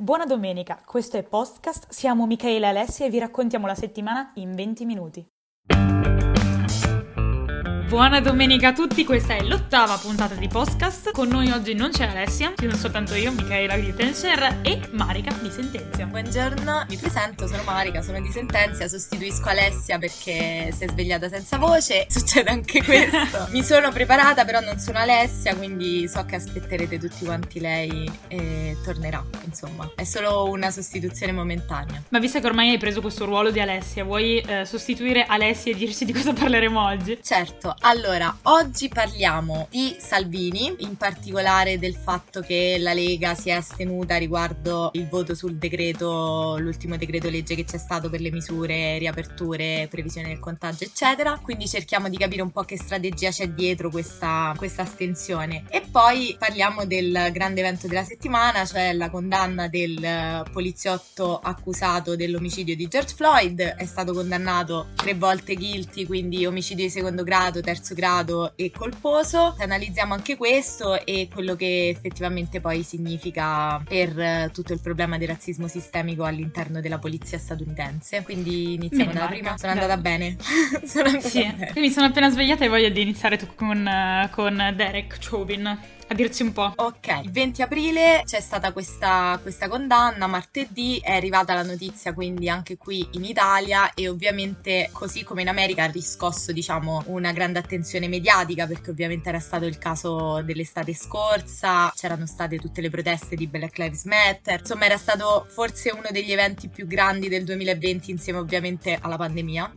Buona domenica, questo è Postcast, siamo Michele e Alessia e vi raccontiamo la settimana in 20 minuti. Buona domenica a tutti, questa è l'ottava puntata di Podcast. Con noi oggi non c'è Alessia, ci sono soltanto io, Michaela di Tenser e Marica di Sentenzia. Buongiorno, mi presento, sono Marica, sono di Sentenzia, sostituisco Alessia perché si è svegliata senza voce, succede anche questo. mi sono preparata, però non sono Alessia, quindi so che aspetterete tutti quanti lei e tornerà, insomma. È solo una sostituzione momentanea. Ma visto che ormai hai preso questo ruolo di Alessia, vuoi eh, sostituire Alessia e dirci di cosa parleremo oggi? Certo, allora, oggi parliamo di Salvini, in particolare del fatto che la Lega si è astenuta riguardo il voto sul decreto, l'ultimo decreto legge che c'è stato per le misure, riaperture, previsione del contagio, eccetera. Quindi cerchiamo di capire un po' che strategia c'è dietro questa, questa astensione. E poi parliamo del grande evento della settimana, cioè la condanna del poliziotto accusato dell'omicidio di George Floyd. È stato condannato tre volte guilty, quindi omicidio di secondo grado, terzo grado e colposo. Analizziamo anche questo e quello che effettivamente poi significa per eh, tutto il problema del razzismo sistemico all'interno della polizia statunitense. Quindi iniziamo dalla prima. Sono andata bene. sono andata sì. bene. Mi sono appena svegliata e voglio di iniziare con, eh, con Derek Chauvin a dirci un po'. Ok, il 20 aprile c'è stata questa, questa condanna, martedì è arrivata la notizia quindi anche qui in Italia e ovviamente così come in America ha riscosso diciamo una grande attenzione mediatica perché ovviamente era stato il caso dell'estate scorsa, c'erano state tutte le proteste di Black Lives Matter, insomma era stato forse uno degli eventi più grandi del 2020 insieme ovviamente alla pandemia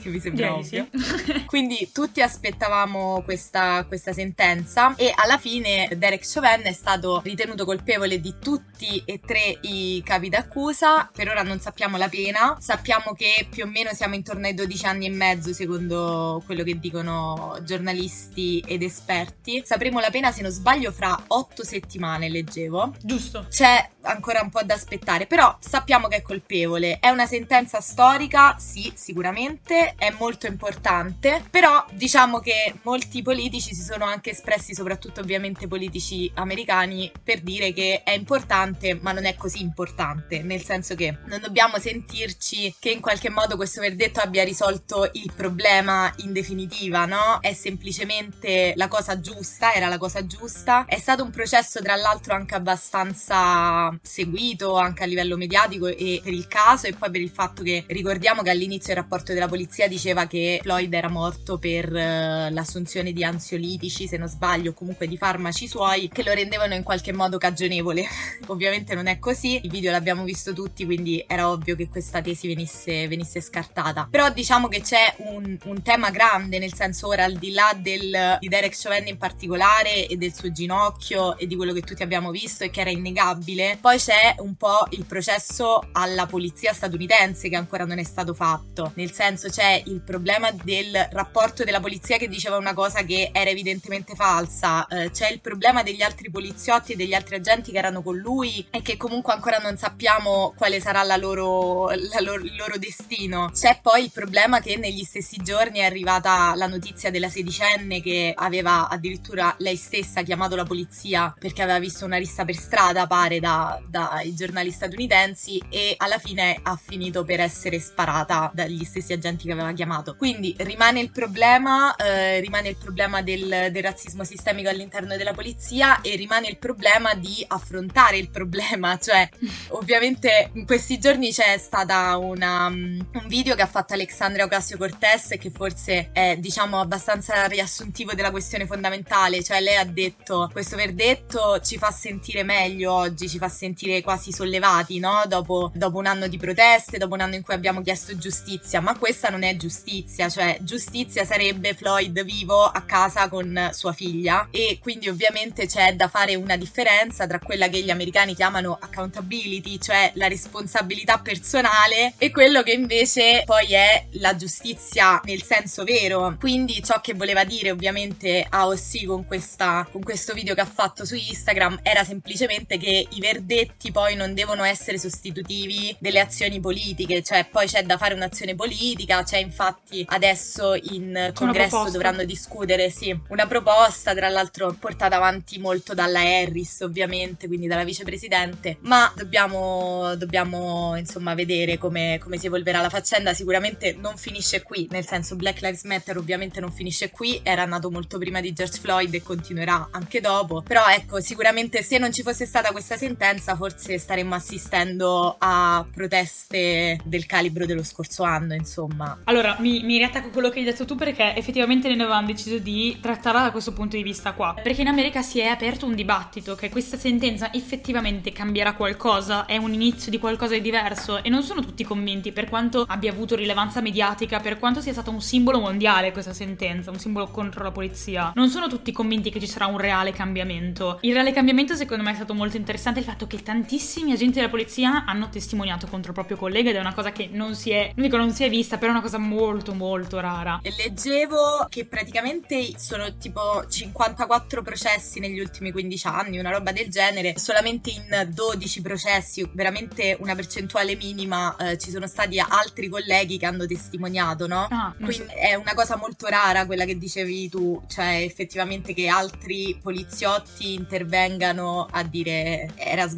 che mi sembra ovvio. Sì. Quindi tutti aspettavamo questa, questa, sentenza e alla fine Derek Chauvin è stato ritenuto colpevole di tutti e tre i capi d'accusa. Per ora non sappiamo la pena, sappiamo che più o meno siamo intorno ai 12 anni e mezzo secondo quello che dicono giornalisti ed esperti. Sapremo la pena se non sbaglio fra 8 settimane, leggevo. Giusto. C'è ancora un po' da aspettare, però sappiamo che è colpevole. È una sentenza storica, sì, sicuramente, è molto importante, però diciamo che molti politici si sono anche espressi, soprattutto ovviamente politici americani, per dire che è importante, ma non è così importante, nel senso che non dobbiamo sentirci che in qualche modo questo verdetto abbia risolto il problema in definitiva, no? È semplicemente la cosa giusta, era la cosa giusta. È stato un processo tra l'altro anche abbastanza seguito anche a livello mediatico e per il caso e poi per il fatto che ricordiamo che all'inizio il rapporto della polizia diceva che Floyd era morto per uh, l'assunzione di ansiolitici, se non sbaglio, comunque di farmaci suoi che lo rendevano in qualche modo cagionevole. Ovviamente non è così, il video l'abbiamo visto tutti, quindi era ovvio che questa tesi venisse, venisse scartata. Però diciamo che c'è un, un, tema grande, nel senso ora al di là del, di Derek Chauvin in particolare e del suo ginocchio e di quello che tutti abbiamo visto e che era innegabile, poi c'è un po' il processo alla polizia statunitense che ancora non è stato fatto. Nel senso c'è il problema del rapporto della polizia che diceva una cosa che era evidentemente falsa, eh, c'è il problema degli altri poliziotti e degli altri agenti che erano con lui e che comunque ancora non sappiamo quale sarà la loro, la loro, il loro destino. C'è poi il problema che negli stessi giorni è arrivata la notizia della sedicenne che aveva addirittura lei stessa chiamato la polizia perché aveva visto una rissa per strada, pare, da, dai giornali statunitensi e alla fine ha finito per essere sparata dagli stessi agenti che aveva chiamato. Quindi rimane il problema, eh, rimane il problema del, del, razzismo sistemico all'interno della polizia e rimane il problema di affrontare il problema, cioè ovviamente in questi giorni c'è stata una, um, un video che ha fatto Alexandria Ocasio Cortez che forse è diciamo abbastanza riassuntivo della questione fondamentale, cioè lei ha detto questo verdetto ci fa sentire meglio oggi, ci fa sentire quasi sollevati, no? Dopo, dopo, un anno di proteste, dopo un anno in cui abbiamo chiesto giustizia, ma questa non è giustizia, cioè giustizia sarebbe Floyd vivo a casa con sua figlia e quindi ovviamente c'è da fare una differenza tra quella che gli americani chiamano accountability, cioè la responsabilità personale e quello che invece poi è la giustizia nel senso vero. Quindi ciò che voleva dire ovviamente AOC con, questa, con questo video che ha fatto su Instagram era semplicemente che i verdetti verdetti poi non devono essere sostitutivi delle azioni politiche, cioè poi c'è da fare un'azione politica, c'è infatti adesso in congresso dovranno discutere, sì, una proposta, tra l'altro portata avanti molto dalla Harris ovviamente, quindi dalla vicepresidente, ma dobbiamo, dobbiamo insomma vedere come, come si evolverà la faccenda, sicuramente non finisce qui, nel senso Black Lives Matter ovviamente non finisce qui, era nato molto prima di George Floyd e continuerà anche dopo, però ecco sicuramente se non ci fosse stata questa sentenza forse staremmo assistendo a proteste del calibro dello scorso anno insomma. Allora mi, mi riattacco a quello che hai detto tu perché effettivamente ne avevamo deciso di trattarla da questo punto di vista qua, perché in America si è aperto un dibattito che questa sentenza effettivamente cambierà qualcosa, è un inizio di qualcosa di diverso e non sono tutti convinti per quanto abbia avuto rilevanza mediatica, per quanto sia stato un simbolo mondiale questa sentenza, un simbolo contro la polizia. Non sono tutti convinti che ci sarà un reale cambiamento. Il reale cambiamento secondo me è stato molto interessante il fatto che tantissimi agenti della polizia hanno testimoniato contro il proprio collega ed è una cosa che non si è, non dico non si è vista, però è una cosa molto molto rara. Leggevo che praticamente sono tipo 54 processi negli ultimi 15 anni, una roba del genere, solamente in 12 processi, veramente una percentuale minima, eh, ci sono stati altri colleghi che hanno testimoniato, no? Ah, Quindi so. è una cosa molto rara quella che dicevi tu, cioè effettivamente che altri poliziotti intervengano a dire era sbagliato,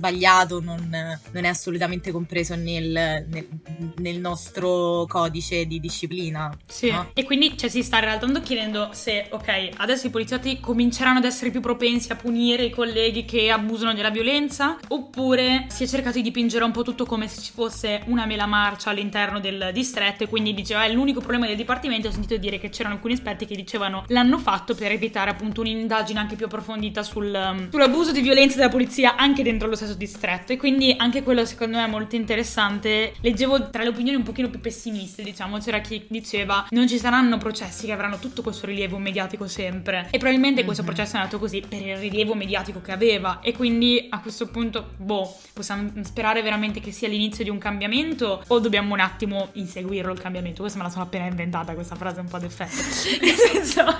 non, non è assolutamente compreso nel, nel, nel, nostro codice di disciplina. Sì, no? e quindi cioè, si sta in realtà chiedendo se, ok, adesso i poliziotti cominceranno ad essere più propensi a punire i colleghi che abusano della violenza, oppure si è cercato di dipingere un po' tutto come se ci fosse una mela marcia all'interno del distretto e quindi diceva è l'unico problema del dipartimento, ho sentito dire che c'erano alcuni esperti che dicevano l'hanno fatto per evitare appunto un'indagine anche più approfondita sul, um, sull'abuso di violenza della polizia anche dentro lo stesso distretto e quindi anche quello secondo me è molto interessante. Leggevo tra le opinioni un pochino più pessimiste, diciamo, c'era chi diceva non ci saranno processi che avranno tutto questo rilievo mediatico sempre e probabilmente mm-hmm. questo processo è nato così per il rilievo mediatico che aveva e quindi a questo punto, boh, possiamo sperare veramente che sia l'inizio di un cambiamento o dobbiamo un attimo inseguirlo il cambiamento? Questa me la sono appena inventata, questa frase un po' d'effetto. Nel senso...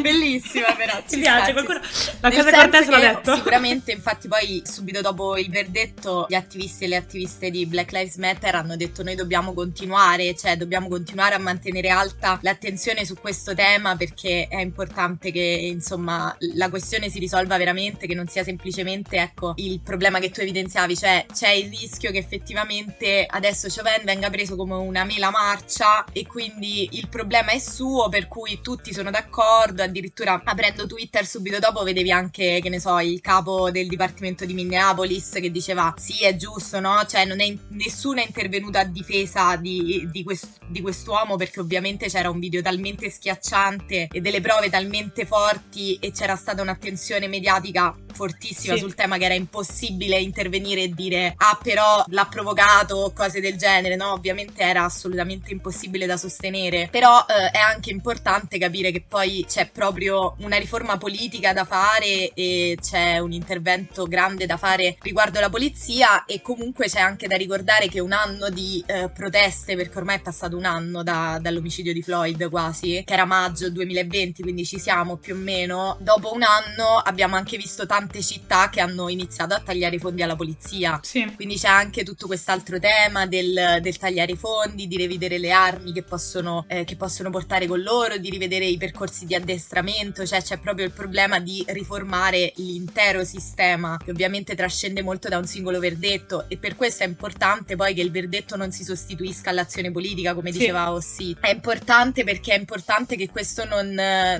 Bellissima però. Ci, ci piace, qualcuno... La cosa cortese l'ha detto. Sicuramente, infatti poi subito dopo il verdetto gli attivisti e le attiviste di Black Lives Matter hanno detto noi dobbiamo continuare, cioè dobbiamo continuare a mantenere alta l'attenzione su questo tema perché è importante che insomma la questione si risolva veramente, che non sia semplicemente ecco il problema che tu evidenziavi, cioè c'è il rischio che effettivamente adesso Chauvin venga preso come una mela marcia e quindi il problema è suo per cui tutti sono d'accordo, addirittura aprendo Twitter subito dopo vedevi anche che ne so il capo del dipartimento di Minneapolis che diceva sì è giusto no, cioè non è nessuno è intervenuto a difesa di, di, quest, di quest'uomo perché ovviamente c'era un video talmente schiacciante e delle prove talmente forti e c'era stata un'attenzione mediatica fortissima sì. sul tema che era impossibile intervenire e dire ah però l'ha provocato cose del genere, no? Ovviamente era assolutamente impossibile da sostenere, però eh, è anche importante capire che poi c'è proprio una riforma politica da fare e c'è un intervento grande da fare riguardo la polizia e comunque c'è anche da ricordare che un anno di eh, proteste, perché ormai è passato un anno da, dall'omicidio di Floyd quasi, che era maggio 2020, quindi ci siamo più o meno, dopo un anno abbiamo anche visto tante città che hanno iniziato a tagliare i fondi alla polizia. Sì. Quindi c'è anche tutto quest'altro tema del, del tagliare i fondi, di rivedere le armi che possono, eh, che possono portare con loro, di rivedere i percorsi di addestramento, cioè c'è proprio il problema di riformare l'intero sistema, che ovviamente trascende molto da un singolo verdetto e per questo è importante poi che il verdetto non si sostituisca all'azione politica, come sì. diceva Ossi. È importante perché è importante che questo non,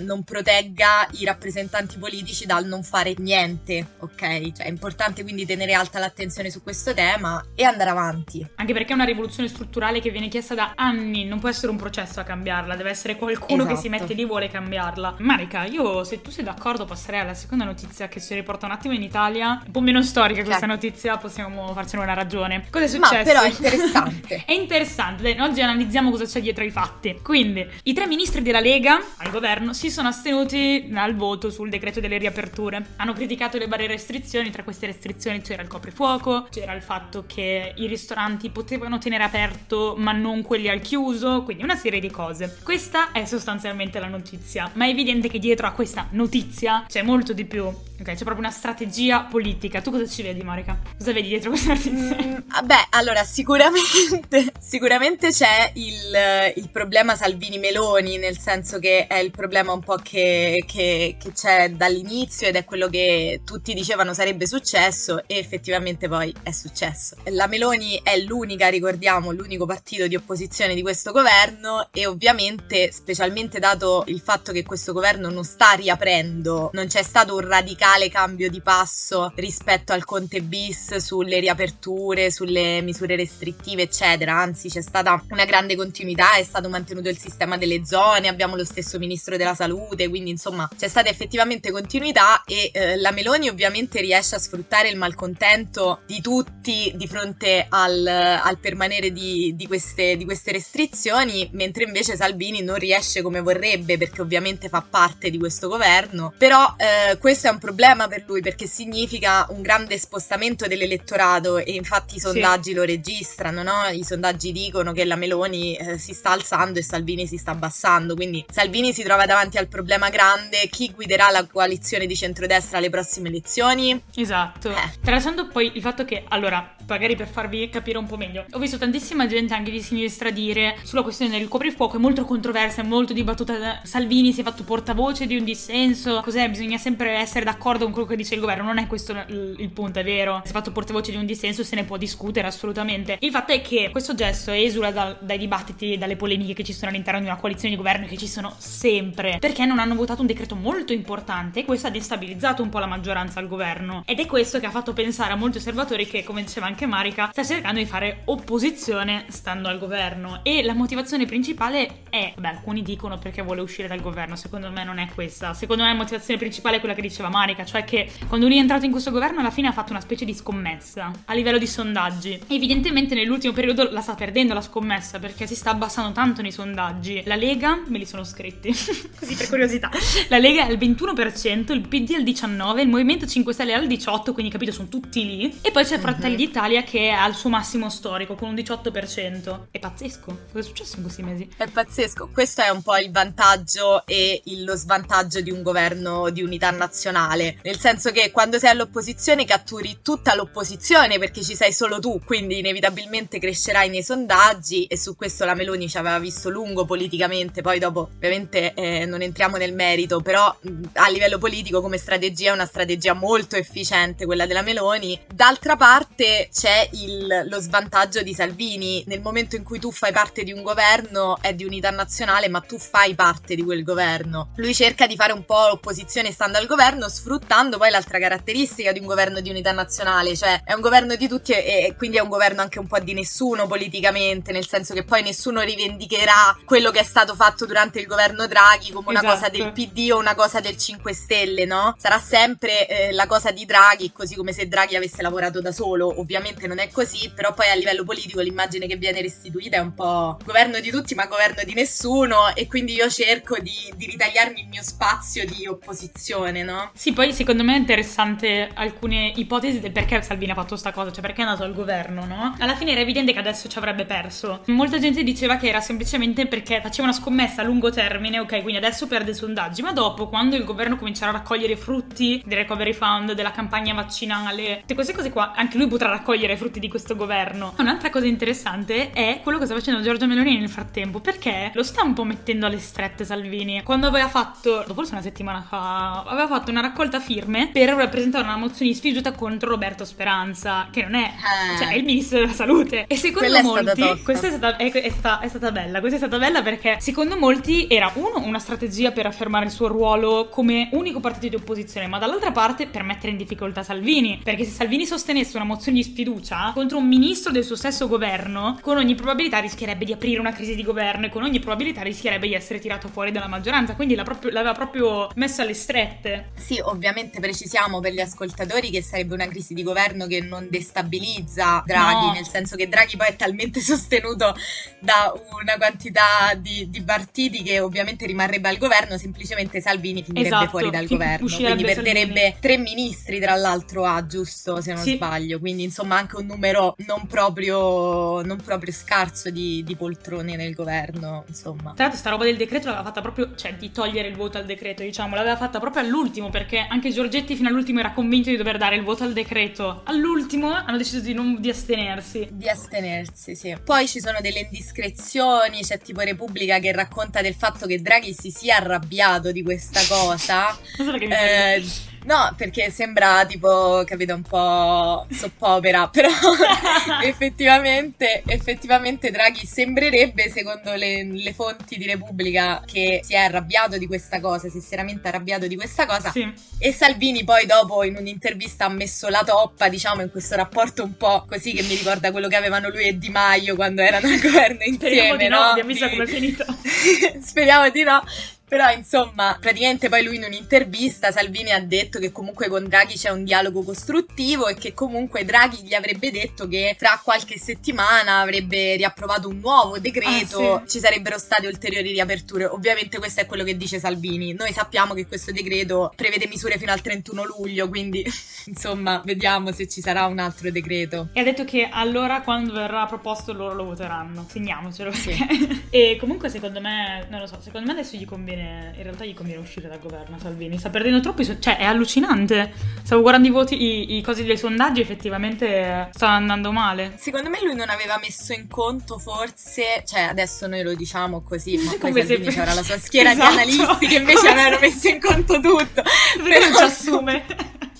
non protegga i rappresentanti politici dal non fare niente ok? Cioè è importante quindi tenere alta l'attenzione su questo tema e andare avanti. Anche perché è una rivoluzione strutturale che viene chiesta da anni, non può essere un processo a cambiarla, deve essere qualcuno esatto. che si mette lì e vuole cambiarla. Marica, io se tu sei d'accordo passerei alla seconda notizia che ci riporta un attimo in Italia, un po' meno storica questa certo. notizia, possiamo farcene una ragione. Cosa è successo? Ma però è interessante. è interessante, Dai, oggi analizziamo cosa c'è dietro ai fatti. Quindi, i tre ministri della Lega al governo si sono astenuti dal voto sul decreto delle riaperture. Hanno criticato le varie restrizioni, tra queste restrizioni c'era il coprifuoco, c'era il fatto che i ristoranti potevano tenere aperto ma non quelli al chiuso, quindi una serie di cose. Questa è sostanzialmente la notizia, ma è evidente che dietro a questa notizia c'è molto di più. Ok, c'è proprio una strategia politica. tu cosa ci vedi, Marica? Cosa vedi dietro questa notizia? Mm, beh, allora, sicuramente, sicuramente c'è il, il, problema Salvini-Meloni, nel senso che è il problema un po' che, che, che c'è dall'inizio ed è quello che tutti dicevano sarebbe successo e effettivamente poi è successo. La Meloni è l'unica, ricordiamo, l'unico partito di opposizione di questo governo e ovviamente, specialmente dato il fatto che questo governo non sta riaprendo, non c'è stato un radicale cambio di passo rispetto al Conte bis sulle riaperture, sulle misure restrittive, eccetera. Anzi, c'è stata una grande continuità, è stato mantenuto il sistema delle zone, abbiamo lo stesso ministro della salute, quindi insomma c'è stata effettivamente continuità e eh, la Meloni ovviamente riesce a sfruttare il malcontento di tutti di fronte al, al permanere di, di, queste, di queste restrizioni, mentre invece Salvini non riesce come vorrebbe perché ovviamente fa parte di questo governo. Però eh, questo è un problema per lui perché significa un grande spostamento dell'elettorato e infatti i sondaggi sì. lo registrano, no? I sondaggi dicono che la Meloni eh, si sta alzando e Salvini si sta abbassando, quindi Salvini si trova davanti al problema grande, chi guiderà la coalizione di centrodestra alle prossime elezioni? Esatto. Eh. Tralasciando poi il fatto che, allora, magari per farvi capire un po' meglio, ho visto tantissima gente anche di sinistra dire sulla questione del coprifuoco, è molto controversa, è molto dibattuta, Salvini si è fatto portavoce di un dissenso, cos'è? Bisogna sempre essere d'accordo con quello che dice il governo, non è questo il punto, è vero, si è fatto portavoce di un dissenso, se ne può discutere assolutamente. Il fatto è che questo gesto esula da, dai dibattiti e dalle polemiche che ci sono all'interno di una coalizione di governo che ci sono sempre, perché non hanno votato un decreto molto importante e questo ha destabilizzato un po' la maggioranza al governo. Ed è questo che ha fatto pensare a molti osservatori che, come diceva anche Marica, sta cercando di fare opposizione stando al governo. E la motivazione principale è, beh, alcuni dicono perché vuole uscire dal governo, secondo me non è questa. Secondo me la motivazione principale è quella che diceva Marica, cioè che quando lui è entrato in questo governo alla fine ha fatto una specie di scommessa a livello di sondaggi. Evidentemente nell'ultimo periodo la sta perdendo la scommessa perché si sta abbassando tanto nei sondaggi. La Lega, me li sono scritti, così per curiosità, la Lega è al 21%, il PD al 19%, il Movimento 5 Stelle è al 18%, quindi capito sono tutti lì. E poi c'è Fratelli uh-huh. d'Italia che è al suo massimo storico con un 18%. È pazzesco. Cosa è successo in questi mesi? È pazzesco. Questo è un po' il vantaggio e lo svantaggio di un governo di unità nazionale. Nel senso che quando sei all'opposizione catturi tutta l'opposizione perché ci sei solo tu, quindi inevitabilmente crescerai nei sondaggi e su questo la Meloni ci aveva visto lungo politicamente, poi dopo ovviamente eh, non entriamo nel merito, però a livello politico come strategia è una strategia molto efficiente quella della Meloni. D'altra parte c'è il, lo svantaggio di Salvini, nel momento in cui tu fai parte di un governo è di unità nazionale, ma tu fai parte di quel governo. Lui cerca di fare un po' opposizione stando al governo, sfruttando poi l'altra caratteristica di un governo di unità nazionale, cioè è un governo di tutti e, e quindi è un governo anche un po' di nessuno politicamente, nel senso che poi nessuno rivendicherà quello che è stato fatto durante il governo Draghi come una esatto. cosa del PD o una cosa del 5 Stelle, no? Sarà sempre eh, la cosa di Draghi, così come se Draghi avesse lavorato da solo. Ovviamente non è così, però poi a livello politico l'immagine che viene restituita è un po' governo di tutti ma governo di nessuno e quindi io cerco di, di ritagliarmi il mio spazio di opposizione, no? Sì, poi secondo me è interessante alcune ipotesi del perché Salvini ha fatto sta cosa, cioè perché è andato al governo, no? Alla fine era evidente che adesso ci avrebbe perso. Molta gente diceva che era semplicemente perché faceva una scommessa a lungo termine, ok, quindi adesso perde sondaggi, ma dopo quando il governo comincerà a raccogliere i frutti del recovery fund, della campagna vaccinale, tutte queste cose qua, anche lui potrà raccogliere i frutti di questo governo. Un'altra cosa interessante è quello che sta facendo Giorgia Meloni nel frattempo, perché lo sta un po' mettendo alle strette Salvini. Quando aveva fatto, forse una settimana fa, aveva fatto una raccolta firme per presentare una mozione sfiducia contro Roberto Speranza, che non è, eh. cioè è il ministro della salute. E secondo Quella molti, questa è stata, è, è, stata, è stata bella, questa è stata bella perché secondo molti era uno, una strategia per affermare il suo ruolo come unico partito di opposizione, ma dall'altra parte per mettere in difficoltà Salvini, perché se Salvini sostenesse una mozione di sfiducia contro un ministro del suo stesso governo, con ogni probabilità rischierebbe di aprire una crisi di governo e con ogni probabilità rischierebbe di essere tirato fuori dalla maggioranza, quindi proprio, l'aveva proprio messo alle strette. Sì, ovviamente precisiamo per gli ascoltatori che sarebbe una crisi di governo che non destabilizza Draghi, no. nel senso che Draghi poi è talmente sostenuto da una quantità di, di, partiti che ovviamente rimarrebbe al governo, semplicemente Salvini finirebbe esatto, fuori dal governo, quindi perderebbe Salvini. tre ministri tra l'altro ha, giusto se non sì. sbaglio, quindi insomma anche un numero non proprio, non proprio scarso di, di, poltrone nel governo, insomma. Tra l'altro sta roba del decreto l'aveva fatta proprio, cioè di togliere il voto al decreto, diciamo, l'aveva fatta proprio all'ultimo perché anche Giorgetti fino all'ultimo era convinto di dover dare il voto al decreto. All'ultimo hanno deciso di, non, di astenersi. Di astenersi, sì. Poi ci sono delle indiscrezioni, c'è tipo Repubblica che racconta del fatto che Draghi si sia arrabbiato di questa cosa. non so perché mi eh, No, perché sembra tipo, capito, un po' soppopera, però effettivamente, effettivamente Draghi sembrerebbe, secondo le, le, fonti di Repubblica, che si è arrabbiato di questa cosa, si è seriamente arrabbiato di questa cosa. Sì. E Salvini poi dopo in un'intervista ha messo la toppa, diciamo, in questo rapporto un po' così che mi ricorda quello che avevano lui e Di Maio quando erano al governo insieme, Speriamo di no? no? Abbiamo visto come è finito. Speriamo di no. Però insomma, praticamente poi lui in un'intervista Salvini ha detto che comunque con Draghi c'è un dialogo costruttivo e che comunque Draghi gli avrebbe detto che tra qualche settimana avrebbe riapprovato un nuovo decreto, ah, sì. ci sarebbero state ulteriori riaperture. Ovviamente questo è quello che dice Salvini. Noi sappiamo che questo decreto prevede misure fino al 31 luglio, quindi insomma, vediamo se ci sarà un altro decreto. E ha detto che allora quando verrà proposto loro lo voteranno. Segniamocelo. Sì. e comunque secondo me, non lo so, secondo me adesso gli conviene conviene, in realtà gli conviene uscire dal governo Salvini. Sta perdendo troppi, so- cioè è allucinante. Stavo guardando i voti, i, i cosi dei sondaggi, effettivamente stanno andando male. Secondo me lui non aveva messo in conto forse, cioè adesso noi lo diciamo così, ma poi Come Salvini se... avrà la sua schiera esatto. di analisti che invece avevano messo in conto tutto. Perché non ci assume.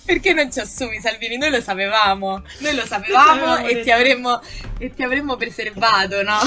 Perché non ci assumi Salvini? Noi lo sapevamo, noi lo sapevamo e ti, avremmo, e ti avremmo preservato, no?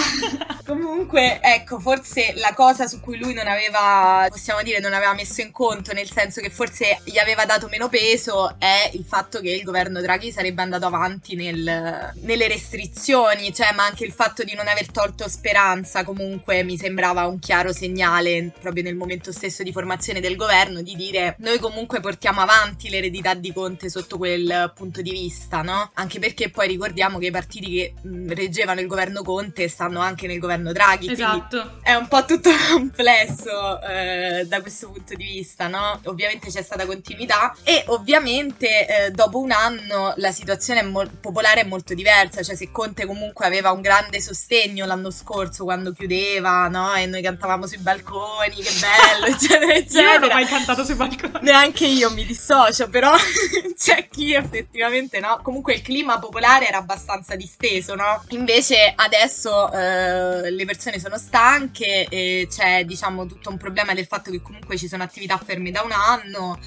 Comunque, ecco, forse la cosa su cui lui non aveva, possiamo dire, non aveva messo in conto, nel senso che forse gli aveva dato meno peso, è il fatto che il governo Draghi sarebbe andato avanti nel, nelle restrizioni, cioè, ma anche il fatto di non aver tolto speranza, comunque mi sembrava un chiaro segnale, proprio nel momento stesso di formazione del governo, di dire noi comunque portiamo avanti l'eredità di Conte sotto quel punto di vista, no? Anche perché poi ricordiamo che i partiti che reggevano il governo Conte stanno anche nel governo Draghi, esatto. è un po' tutto complesso eh, da questo punto di vista, no? Ovviamente c'è stata continuità e ovviamente eh, dopo un anno la situazione mo- popolare è molto diversa, cioè se Conte comunque aveva un grande sostegno l'anno scorso quando chiudeva, no? E noi cantavamo sui balconi, che bello, eccetera, eccetera. Io non ho mai cantato sui balconi. Neanche io mi dissocio, però c'è chi effettivamente no. Comunque il clima popolare era abbastanza disteso, no? Invece adesso eh, le persone sono stanche c'è diciamo tutto un problema del fatto che comunque ci sono attività ferme da un anno.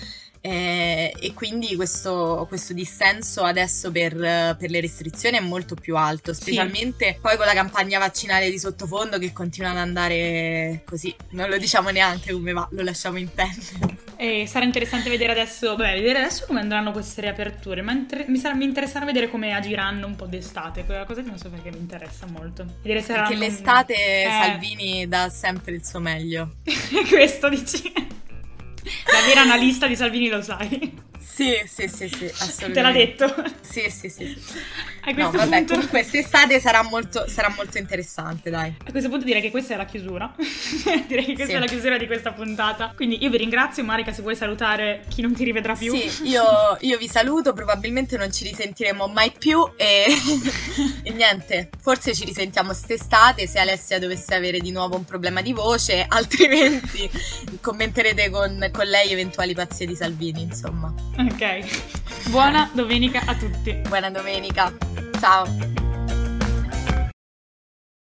Eh, e quindi questo, questo dissenso adesso per, per, le restrizioni è molto più alto, specialmente sì. poi con la campagna vaccinale di sottofondo che continua ad andare così, non lo diciamo neanche come va, lo lasciamo intendere. E sarà interessante vedere adesso, beh, vedere adesso come andranno queste riaperture, ma inter- mi, sarà, mi interesserà vedere come agiranno un po' d'estate, quella cosa che non so perché mi interessa molto. Vedere se perché l'estate eh... Salvini dà sempre il suo meglio. Questo dici? La vera analista di Salvini lo sai. Sì, sì, sì, sì, assolutamente. Te l'ha detto? Sì, sì, sì. A questo no, vabbè, punto... comunque quest'estate sarà molto, sarà molto interessante, dai. A questo punto direi che questa è la chiusura. direi che questa sì. è la chiusura di questa puntata. Quindi io vi ringrazio, Marica, se vuoi salutare chi non ti rivedrà più. Sì, io, io vi saluto, probabilmente non ci risentiremo mai più e... e niente, forse ci risentiamo quest'estate se Alessia dovesse avere di nuovo un problema di voce, altrimenti commenterete con, con lei eventuali pazzie di Salvini, insomma. Ok, buona domenica a tutti. Buona domenica, ciao.